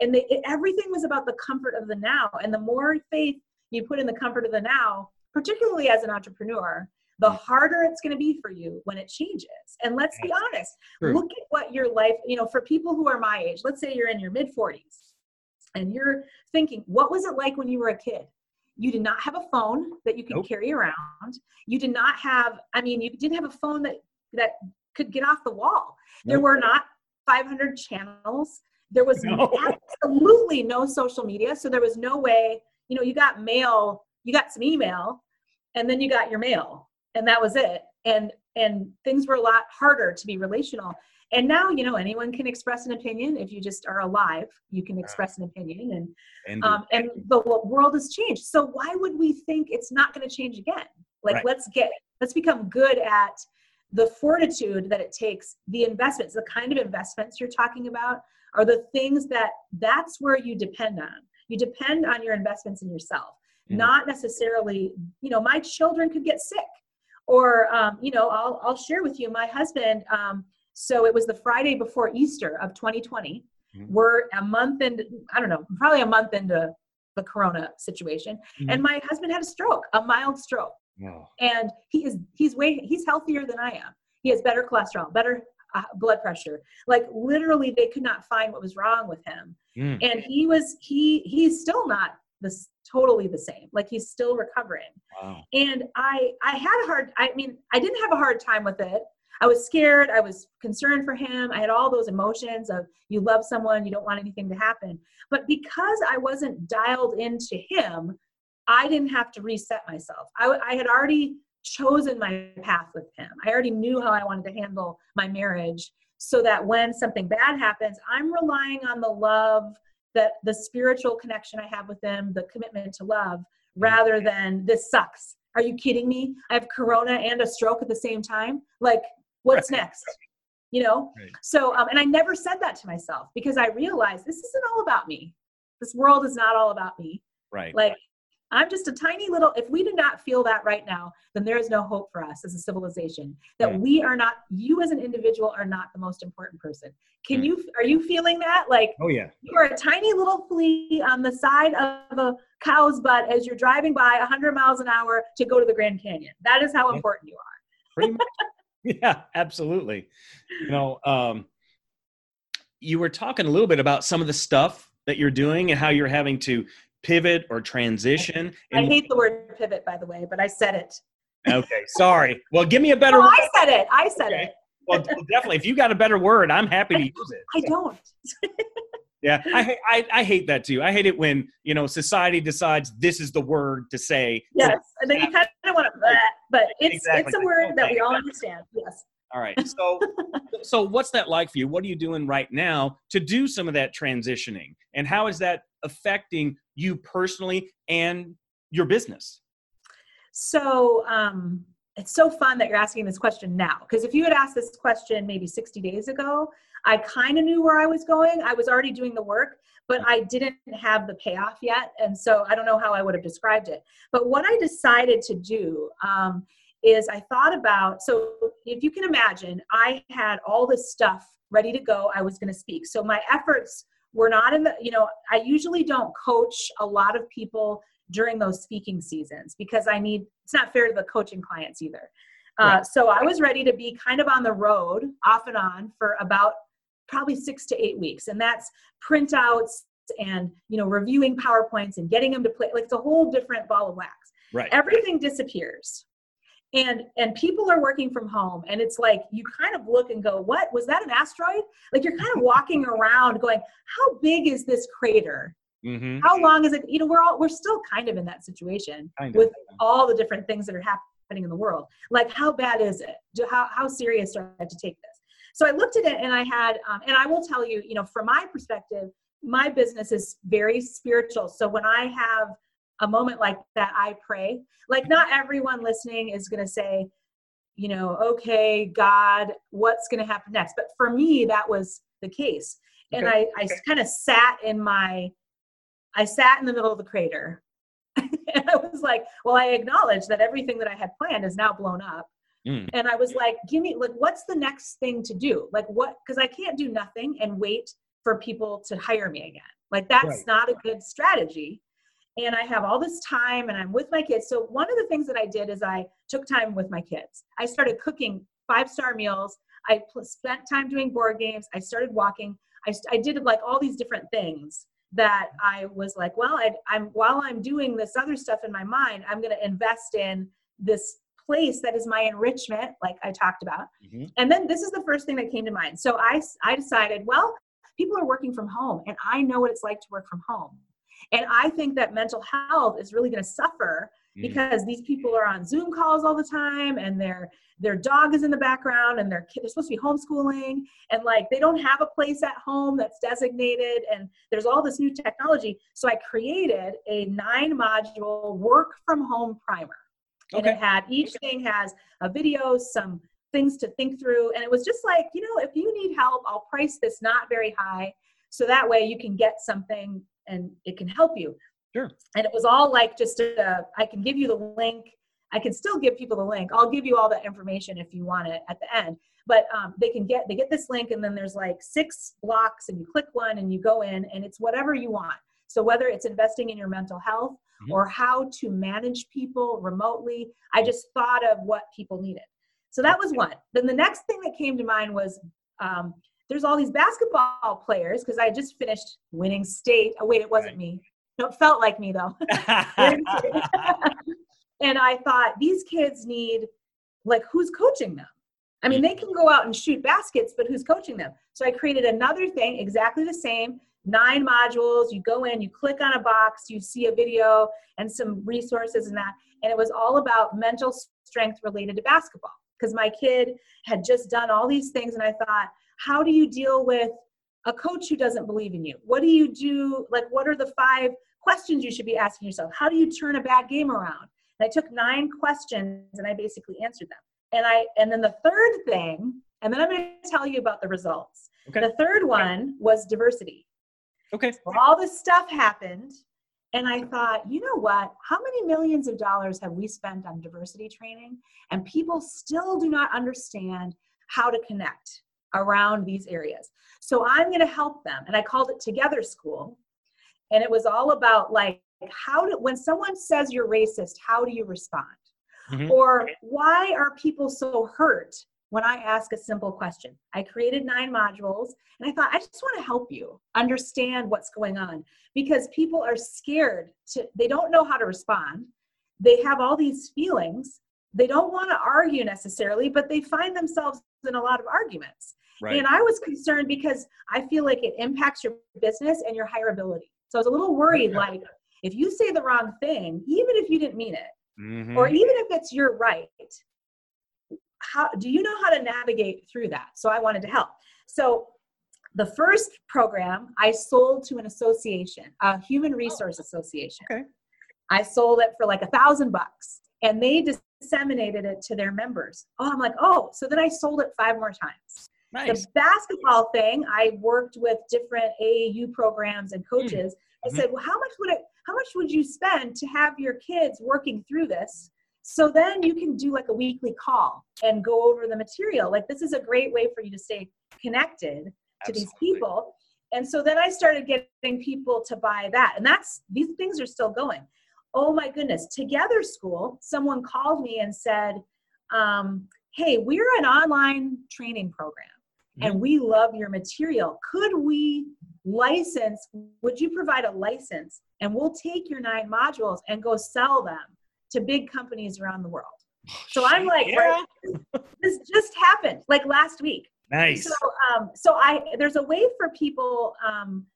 and they, it, everything was about the comfort of the now. And the more faith you put in the comfort of the now, particularly as an entrepreneur, the mm. harder it's going to be for you when it changes. And let's be honest, True. look at what your life, you know, for people who are my age, let's say you're in your mid 40s and you're thinking, what was it like when you were a kid? you did not have a phone that you could nope. carry around you did not have i mean you didn't have a phone that that could get off the wall nope. there were not 500 channels there was no. absolutely no social media so there was no way you know you got mail you got some email and then you got your mail and that was it. And and things were a lot harder to be relational. And now you know anyone can express an opinion. If you just are alive you can express an opinion and and, um, and the world has changed. So why would we think it's not going to change again? Like right. let's get let's become good at the fortitude that it takes the investments the kind of investments you're talking about are the things that that's where you depend on. You depend on your investments in yourself mm. not necessarily you know my children could get sick or um, you know I'll, I'll share with you my husband um, so it was the Friday before Easter of 2020. Mm-hmm. We're a month into, I don't know, probably a month into the corona situation. Mm-hmm. And my husband had a stroke, a mild stroke. Oh. And he is, he's way, he's healthier than I am. He has better cholesterol, better uh, blood pressure. Like literally they could not find what was wrong with him. Mm. And he was, he, he's still not this totally the same. Like he's still recovering. Wow. And I, I had a hard, I mean, I didn't have a hard time with it I was scared. I was concerned for him. I had all those emotions of you love someone, you don't want anything to happen. But because I wasn't dialed into him, I didn't have to reset myself. I, I had already chosen my path with him. I already knew how I wanted to handle my marriage so that when something bad happens, I'm relying on the love, that the spiritual connection I have with them, the commitment to love, rather than this sucks. Are you kidding me? I have corona and a stroke at the same time. Like, what's next? You know? Right. So, um, and I never said that to myself because I realized this isn't all about me. This world is not all about me. Right. Like, I'm just a tiny little, if we do not feel that right now, then there is no hope for us as a civilization. That we are not, you as an individual are not the most important person. Can you, are you feeling that? Like, oh, yeah. You are a tiny little flea on the side of a cow's butt as you're driving by 100 miles an hour to go to the Grand Canyon. That is how yeah. important you are. Pretty much. yeah, absolutely. You know, um, you were talking a little bit about some of the stuff that you're doing and how you're having to pivot or transition. I hate the word pivot, by the way, but I said it. Okay, sorry. Well, give me a better. No, I said it. I said okay. it. well, definitely. If you got a better word, I'm happy to use it. I don't. yeah, I, I I hate that too. I hate it when you know society decides this is the word to say. Yes, and then you kind of want to, but it's exactly. it's a word that we all understand. Yes. All right. So, so what's that like for you? What are you doing right now to do some of that transitioning, and how is that affecting you personally and your business? So, um, it's so fun that you're asking this question now because if you had asked this question maybe 60 days ago, I kind of knew where I was going. I was already doing the work, but I didn't have the payoff yet. And so I don't know how I would have described it. But what I decided to do um, is I thought about so if you can imagine, I had all this stuff ready to go. I was going to speak. So my efforts were not in the, you know, I usually don't coach a lot of people during those speaking seasons because I need, it's not fair to the coaching clients either. Uh, right. Uh, so I was ready to be kind of on the road off and on for about probably six to eight weeks. And that's printouts and, you know, reviewing PowerPoints and getting them to play. Like it's a whole different ball of wax. Right. Everything disappears and and people are working from home and it's like you kind of look and go what? Was that an asteroid? Like you're kind of walking around going how big is this crater? Mm-hmm. how long is it? You know we're all we're still kind of in that situation kind of. with all the different things that are happening in the world. Like how bad is it? Do, how, how serious do i have to take this? So i looked at it and i had um, and i will tell you you know from my perspective my business is very spiritual. So when i have a moment like that, I pray. Like, not everyone listening is going to say, you know, okay, God, what's going to happen next? But for me, that was the case. And okay. I, I kind of sat in my, I sat in the middle of the crater. and I was like, well, I acknowledge that everything that I had planned is now blown up. Mm. And I was like, give me, like, what's the next thing to do? Like, what, because I can't do nothing and wait for people to hire me again. Like, that's right. not a good strategy and I have all this time and I'm with my kids. So one of the things that I did is I took time with my kids. I started cooking five star meals. I spent time doing board games. I started walking. I, I did like all these different things that I was like, well, I, I'm while I'm doing this other stuff in my mind, I'm going to invest in this place that is my enrichment, like I talked about. Mm-hmm. And then this is the first thing that came to mind. So I I decided, well, people are working from home, and I know what it's like to work from home. And I think that mental health is really going to suffer mm. because these people are on Zoom calls all the time and their their dog is in the background and their kid they're supposed to be homeschooling and like they don't have a place at home that's designated and there's all this new technology. So I created a nine module work from home primer. Okay. And it had each thing has a video, some things to think through. And it was just like, you know, if you need help, I'll price this not very high. So that way you can get something and it can help you. Sure. And it was all like just a, I can give you the link. I can still give people the link. I'll give you all that information if you want it at the end. But um, they can get they get this link, and then there's like six blocks, and you click one, and you go in, and it's whatever you want. So whether it's investing in your mental health mm-hmm. or how to manage people remotely, I just thought of what people needed. So that was one. Then the next thing that came to mind was um, there's all these basketball players because I just finished winning state. Oh, wait, it wasn't right. me. No, it felt like me though. and I thought these kids need, like, who's coaching them? I mean, mm. they can go out and shoot baskets, but who's coaching them? So I created another thing, exactly the same, nine modules. You go in, you click on a box, you see a video and some resources and that. And it was all about mental strength related to basketball because my kid had just done all these things. And I thought, how do you deal with a coach who doesn't believe in you? What do you do? Like, what are the five questions you should be asking yourself? How do you turn a bad game around? And I took nine questions and I basically answered them. And I and then the third thing, and then I'm going to tell you about the results. Okay. The third one was diversity. Okay. So all this stuff happened, and I thought, you know what? How many millions of dollars have we spent on diversity training, and people still do not understand how to connect around these areas? So I'm going to help them, and I called it Together School, and it was all about like how do when someone says you're racist, how do you respond? Mm-hmm. Or why are people so hurt when I ask a simple question? I created nine modules and I thought, I just want to help you understand what's going on because people are scared to, they don't know how to respond. They have all these feelings. They don't want to argue necessarily, but they find themselves in a lot of arguments. Right. And I was concerned because I feel like it impacts your business and your hireability. So I was a little worried like, if you say the wrong thing, even if you didn't mean it, mm-hmm. or even if it's your right how do you know how to navigate through that so i wanted to help so the first program i sold to an association a human oh. resource association okay i sold it for like a thousand bucks and they disseminated it to their members oh i'm like oh so then i sold it five more times nice. the basketball thing i worked with different aau programs and hmm. coaches mm-hmm. i said well how much would it how much would you spend to have your kids working through this? So then you can do like a weekly call and go over the material. Like this is a great way for you to stay connected to Absolutely. these people. And so then I started getting people to buy that. And that's these things are still going. Oh my goodness. Together School, someone called me and said, um, Hey, we're an online training program and mm-hmm. we love your material. Could we license? Would you provide a license and we'll take your nine modules and go sell them to big companies around the world? So I'm like, yeah. right, this just happened like last week. Nice. So, um, so I there's a way for people um,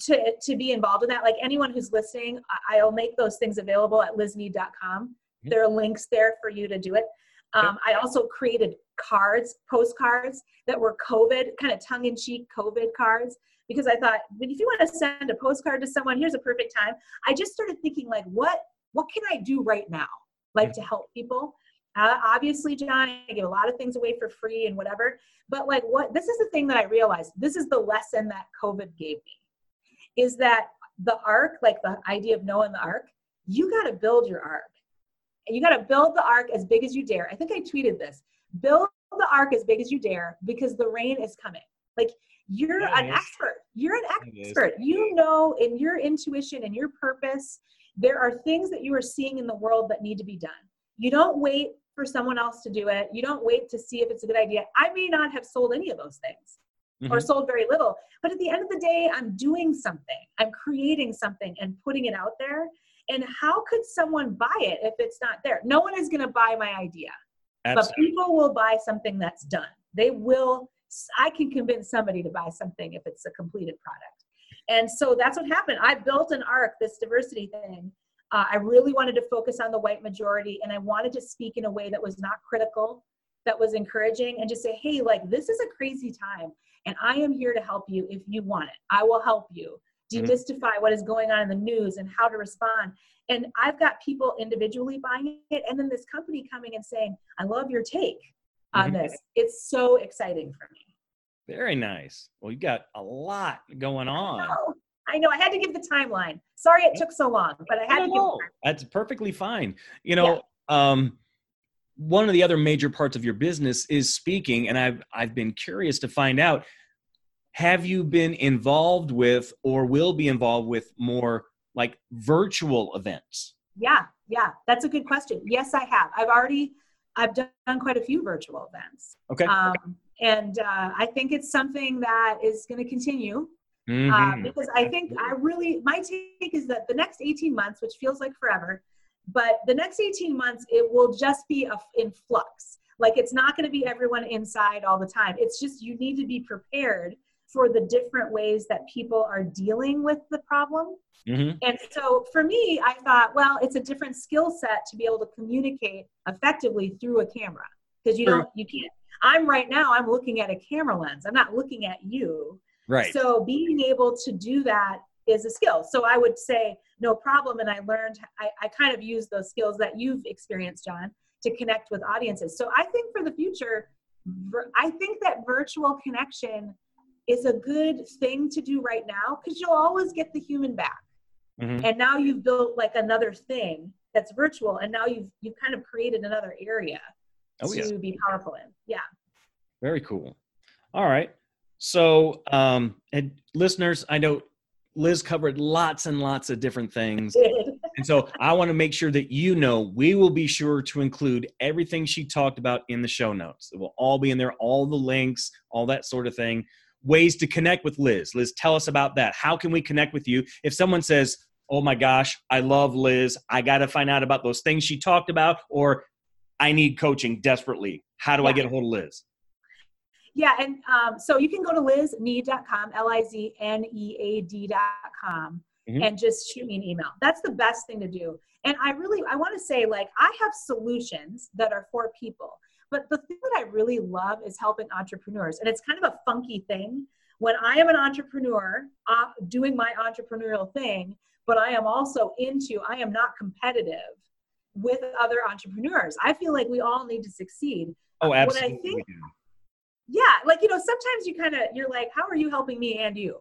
to to be involved in that. Like anyone who's listening, I'll make those things available at liznead.com. Mm-hmm. There are links there for you to do it. Um, I also created cards, postcards that were COVID, kind of tongue in cheek COVID cards, because I thought, but if you want to send a postcard to someone, here's a perfect time. I just started thinking, like, what what can I do right now, like to help people? Uh, obviously, John, I give a lot of things away for free and whatever. But like, what this is the thing that I realized. This is the lesson that COVID gave me, is that the ark, like the idea of and the ark, you got to build your ark And you got to build the ark as big as you dare. I think I tweeted this. Build the ark as big as you dare because the rain is coming. Like you're an expert. You're an expert. You know in your intuition and your purpose, there are things that you are seeing in the world that need to be done. You don't wait for someone else to do it. You don't wait to see if it's a good idea. I may not have sold any of those things. Mm-hmm. or sold very little. But at the end of the day, I'm doing something. I'm creating something and putting it out there. And how could someone buy it if it's not there? No one is going to buy my idea, Absolutely. but people will buy something that's done. They will. I can convince somebody to buy something if it's a completed product. And so that's what happened. I built an ark, this diversity thing. Uh, I really wanted to focus on the white majority, and I wanted to speak in a way that was not critical, that was encouraging, and just say, hey, like, this is a crazy time, and I am here to help you if you want it. I will help you. Mm-hmm. demystify what is going on in the news and how to respond. And I've got people individually buying it, and then this company coming and saying, I love your take on mm-hmm. this. It's so exciting for me. Very nice. Well, you got a lot going on. I know. I, know. I had to give the timeline. Sorry it took so long, but I had to give That's perfectly fine. You know, yeah. um, one of the other major parts of your business is speaking, and I've I've been curious to find out have you been involved with or will be involved with more like virtual events? Yeah, yeah, that's a good question. Yes, I have. I've already I've done quite a few virtual events. Okay. Um, and uh, I think it's something that is going to continue mm-hmm. uh, because I think I really my take is that the next 18 months, which feels like forever, but the next 18 months it will just be a, in flux. Like it's not going to be everyone inside all the time. It's just you need to be prepared for the different ways that people are dealing with the problem. Mm-hmm. And so for me, I thought, well, it's a different skill set to be able to communicate effectively through a camera because you don't, you can't. I'm right now, I'm looking at a camera lens. I'm not looking at you. Right. So being able to do that is a skill. So I would say no problem. And I learned, I, I kind of use those skills that you've experienced, John, to connect with audiences. So I think for the future, I think that virtual connection is a good thing to do right now because you'll always get the human back. Mm-hmm. And now you've built like another thing that's virtual, and now you've you've kind of created another area oh, to yeah. be powerful in. Yeah. Very cool. All right. So, um, and listeners, I know Liz covered lots and lots of different things. and so I want to make sure that you know we will be sure to include everything she talked about in the show notes. It will all be in there, all the links, all that sort of thing. Ways to connect with Liz. Liz, tell us about that. How can we connect with you? If someone says, Oh my gosh, I love Liz. I got to find out about those things she talked about, or I need coaching desperately. How do yeah. I get a hold of Liz? Yeah, and um, so you can go to liznead.com, L I Z N E A D.com, mm-hmm. and just shoot me an email. That's the best thing to do. And I really, I want to say, like, I have solutions that are for people. But the thing that I really love is helping entrepreneurs. And it's kind of a funky thing. When I am an entrepreneur uh, doing my entrepreneurial thing, but I am also into, I am not competitive with other entrepreneurs. I feel like we all need to succeed. Oh, absolutely. What I think, yeah like you know sometimes you kind of you're like how are you helping me and you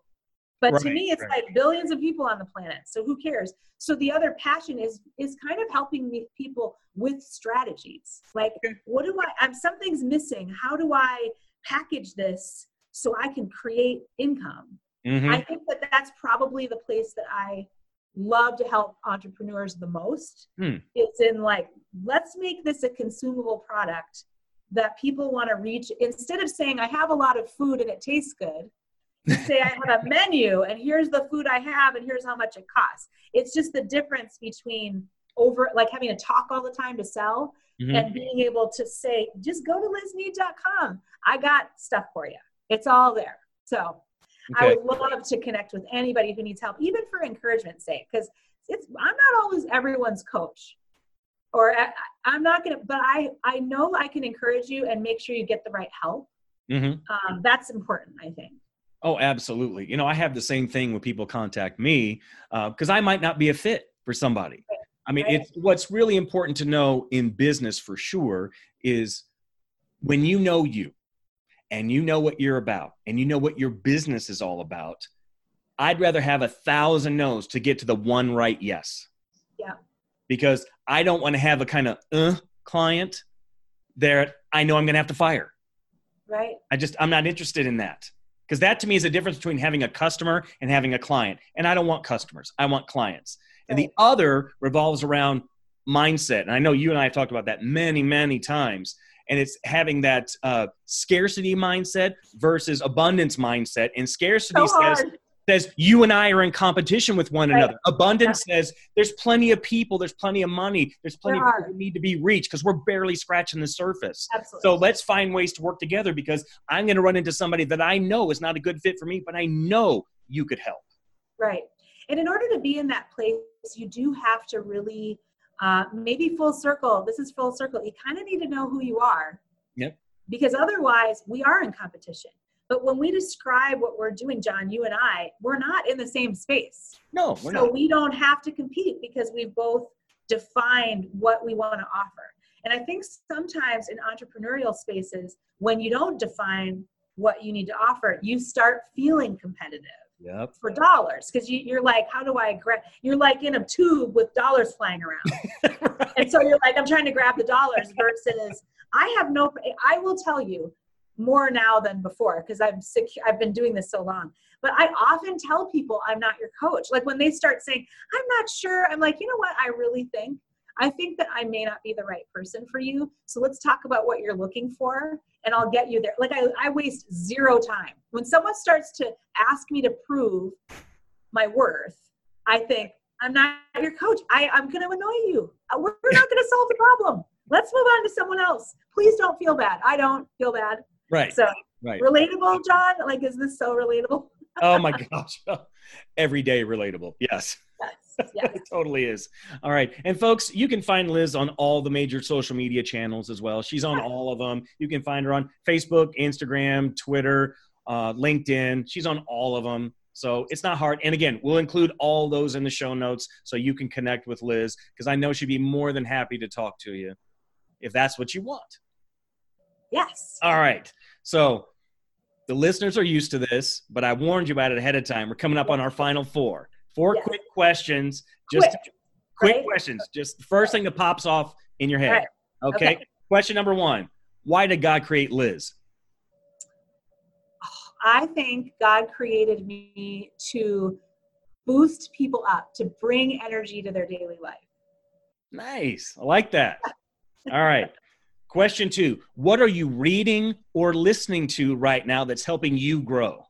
but right, to me it's right. like billions of people on the planet so who cares so the other passion is is kind of helping me, people with strategies like okay. what do i i'm something's missing how do i package this so i can create income mm-hmm. i think that that's probably the place that i love to help entrepreneurs the most hmm. it's in like let's make this a consumable product that people want to reach instead of saying i have a lot of food and it tastes good say i have a menu and here's the food i have and here's how much it costs. It's just the difference between over like having to talk all the time to sell mm-hmm. and being able to say just go to liznead.com i got stuff for you it's all there. So okay. i would love to connect with anybody who needs help even for encouragement sake because it's i'm not always everyone's coach or I, am not to, but I, I know I can encourage you and make sure you get the right help. Mm-hmm. Um, that's important, I think. Oh, absolutely. You know, I have the same thing when people contact me because uh, I might not be a fit for somebody. Right. I mean, right. it's what's really important to know in business for sure is when you know you and you know what you're about and you know what your business is all about. I'd rather have a thousand no's to get to the one right yes. Yeah because I don't want to have a kind of uh client that I know I'm going to have to fire. Right. I just, I'm not interested in that. Because that to me is a difference between having a customer and having a client. And I don't want customers, I want clients. Right. And the other revolves around mindset. And I know you and I have talked about that many, many times. And it's having that uh, scarcity mindset versus abundance mindset. And scarcity so says, says you and I are in competition with one right. another. Abundance yeah. says there's plenty of people, there's plenty of money, there's plenty there of people who need to be reached because we're barely scratching the surface. Absolutely. So let's find ways to work together because I'm going to run into somebody that I know is not a good fit for me, but I know you could help. Right. And in order to be in that place, you do have to really uh, maybe full circle. This is full circle. You kind of need to know who you are. Yep. Because otherwise, we are in competition. But when we describe what we're doing, John, you and I, we're not in the same space. No, so not. we don't have to compete because we've both defined what we want to offer. And I think sometimes in entrepreneurial spaces, when you don't define what you need to offer, you start feeling competitive yep. for dollars because you, are like, how do I grab? You're like in a tube with dollars flying around, right. and so you're like, I'm trying to grab the dollars versus I have no. I will tell you, more now than before because I'm sick. I've been doing this so long. But I often tell people I'm not your coach. Like when they start saying, I'm not sure, I'm like, you know what? I really think. I think that I may not be the right person for you. So let's talk about what you're looking for and I'll get you there. Like I, I waste zero time. When someone starts to ask me to prove my worth, I think, I'm not your coach. I, I'm going to annoy you. Uh, we're not going to solve the problem. Let's move on to someone else. Please don't feel bad. I don't feel bad. Right. So right. relatable, John? Like, is this so relatable? oh my gosh. Every day relatable. Yes. Yes. yes. it totally is. All right. And folks, you can find Liz on all the major social media channels as well. She's on all of them. You can find her on Facebook, Instagram, Twitter, uh, LinkedIn. She's on all of them. So it's not hard. And again, we'll include all those in the show notes so you can connect with Liz because I know she'd be more than happy to talk to you if that's what you want. Yes. All right. So the listeners are used to this, but I warned you about it ahead of time. We're coming up on our final four. Four yes. quick questions. Just quick, quick right? questions. Just the first thing that pops off in your head. Right. Okay? okay. Question number one Why did God create Liz? Oh, I think God created me to boost people up, to bring energy to their daily life. Nice. I like that. All right. Question two What are you reading or listening to right now that's helping you grow?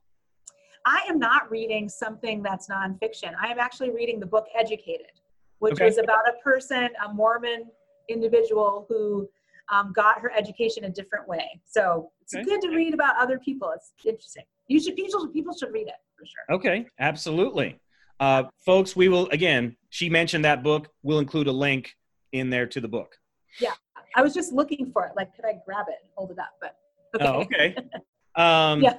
I am not reading something that's nonfiction. I am actually reading the book Educated, which okay. was about a person, a Mormon individual who um, got her education a different way. So it's okay. good to read about other people. It's interesting. You should people people should read it for sure. Okay, absolutely. Uh, folks, we will again. She mentioned that book. We'll include a link in there to the book. Yeah, I was just looking for it. Like, could I grab it and hold it up? But okay. Oh, okay. Um, yeah.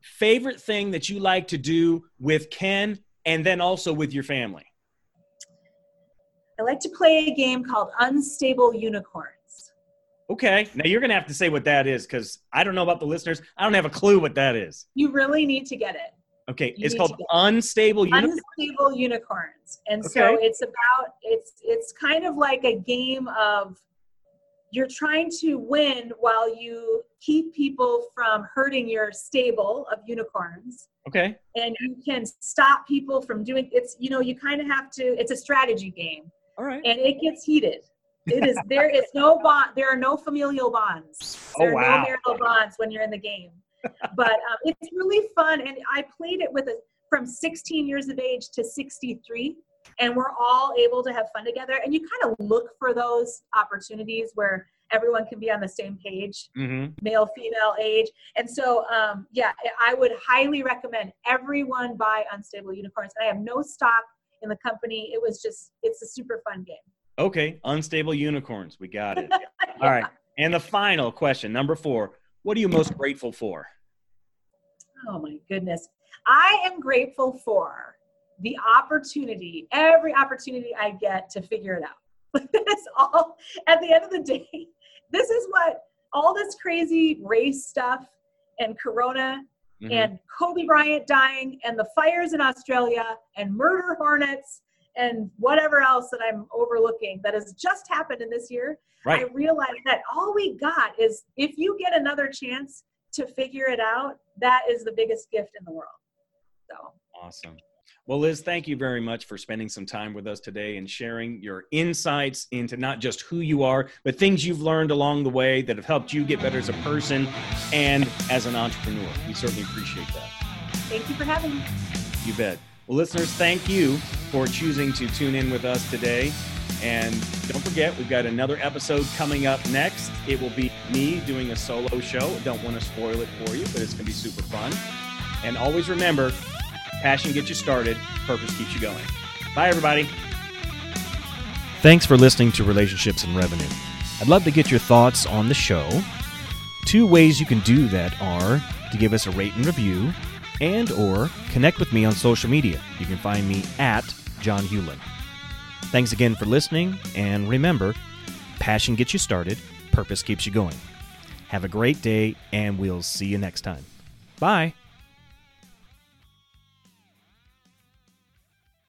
Favorite thing that you like to do with Ken, and then also with your family. I like to play a game called Unstable Unicorns. Okay. Now you're going to have to say what that is because I don't know about the listeners. I don't have a clue what that is. You really need to get it. Okay. You it's called Unstable Unicorns. Unstable Unicorns. And okay. so it's about it's it's kind of like a game of you're trying to win while you keep people from hurting your stable of unicorns. Okay. And you can stop people from doing it's you know you kind of have to it's a strategy game. All right. And it gets heated. It is there is no bond. There are no familial bonds. Oh, there oh, are wow. no marital bonds when you're in the game. But um, it's really fun, and I played it with a from 16 years of age to 63, and we're all able to have fun together. And you kind of look for those opportunities where everyone can be on the same page, mm-hmm. male, female, age. And so, um, yeah, I would highly recommend everyone buy Unstable Unicorns. I have no stock in the company. It was just, it's a super fun game. Okay, unstable unicorns. We got it. All right. And the final question, number four. What are you most grateful for? Oh my goodness. I am grateful for the opportunity, every opportunity I get to figure it out. It's all at the end of the day. This is what all this crazy race stuff and corona mm-hmm. and Kobe Bryant dying and the fires in Australia and murder hornets and whatever else that I'm overlooking that has just happened in this year, right. I realized that all we got is if you get another chance to figure it out, that is the biggest gift in the world. So awesome. Well, Liz, thank you very much for spending some time with us today and sharing your insights into not just who you are, but things you've learned along the way that have helped you get better as a person and as an entrepreneur. We certainly appreciate that. Thank you for having me. You bet. Well, listeners, thank you for choosing to tune in with us today. And don't forget, we've got another episode coming up next. It will be me doing a solo show. Don't want to spoil it for you, but it's going to be super fun. And always remember passion gets you started, purpose keeps you going. Bye, everybody. Thanks for listening to Relationships and Revenue. I'd love to get your thoughts on the show. Two ways you can do that are to give us a rate and review and or connect with me on social media. You can find me at John Hewlin. Thanks again for listening, and remember, passion gets you started, purpose keeps you going. Have a great day, and we'll see you next time. Bye.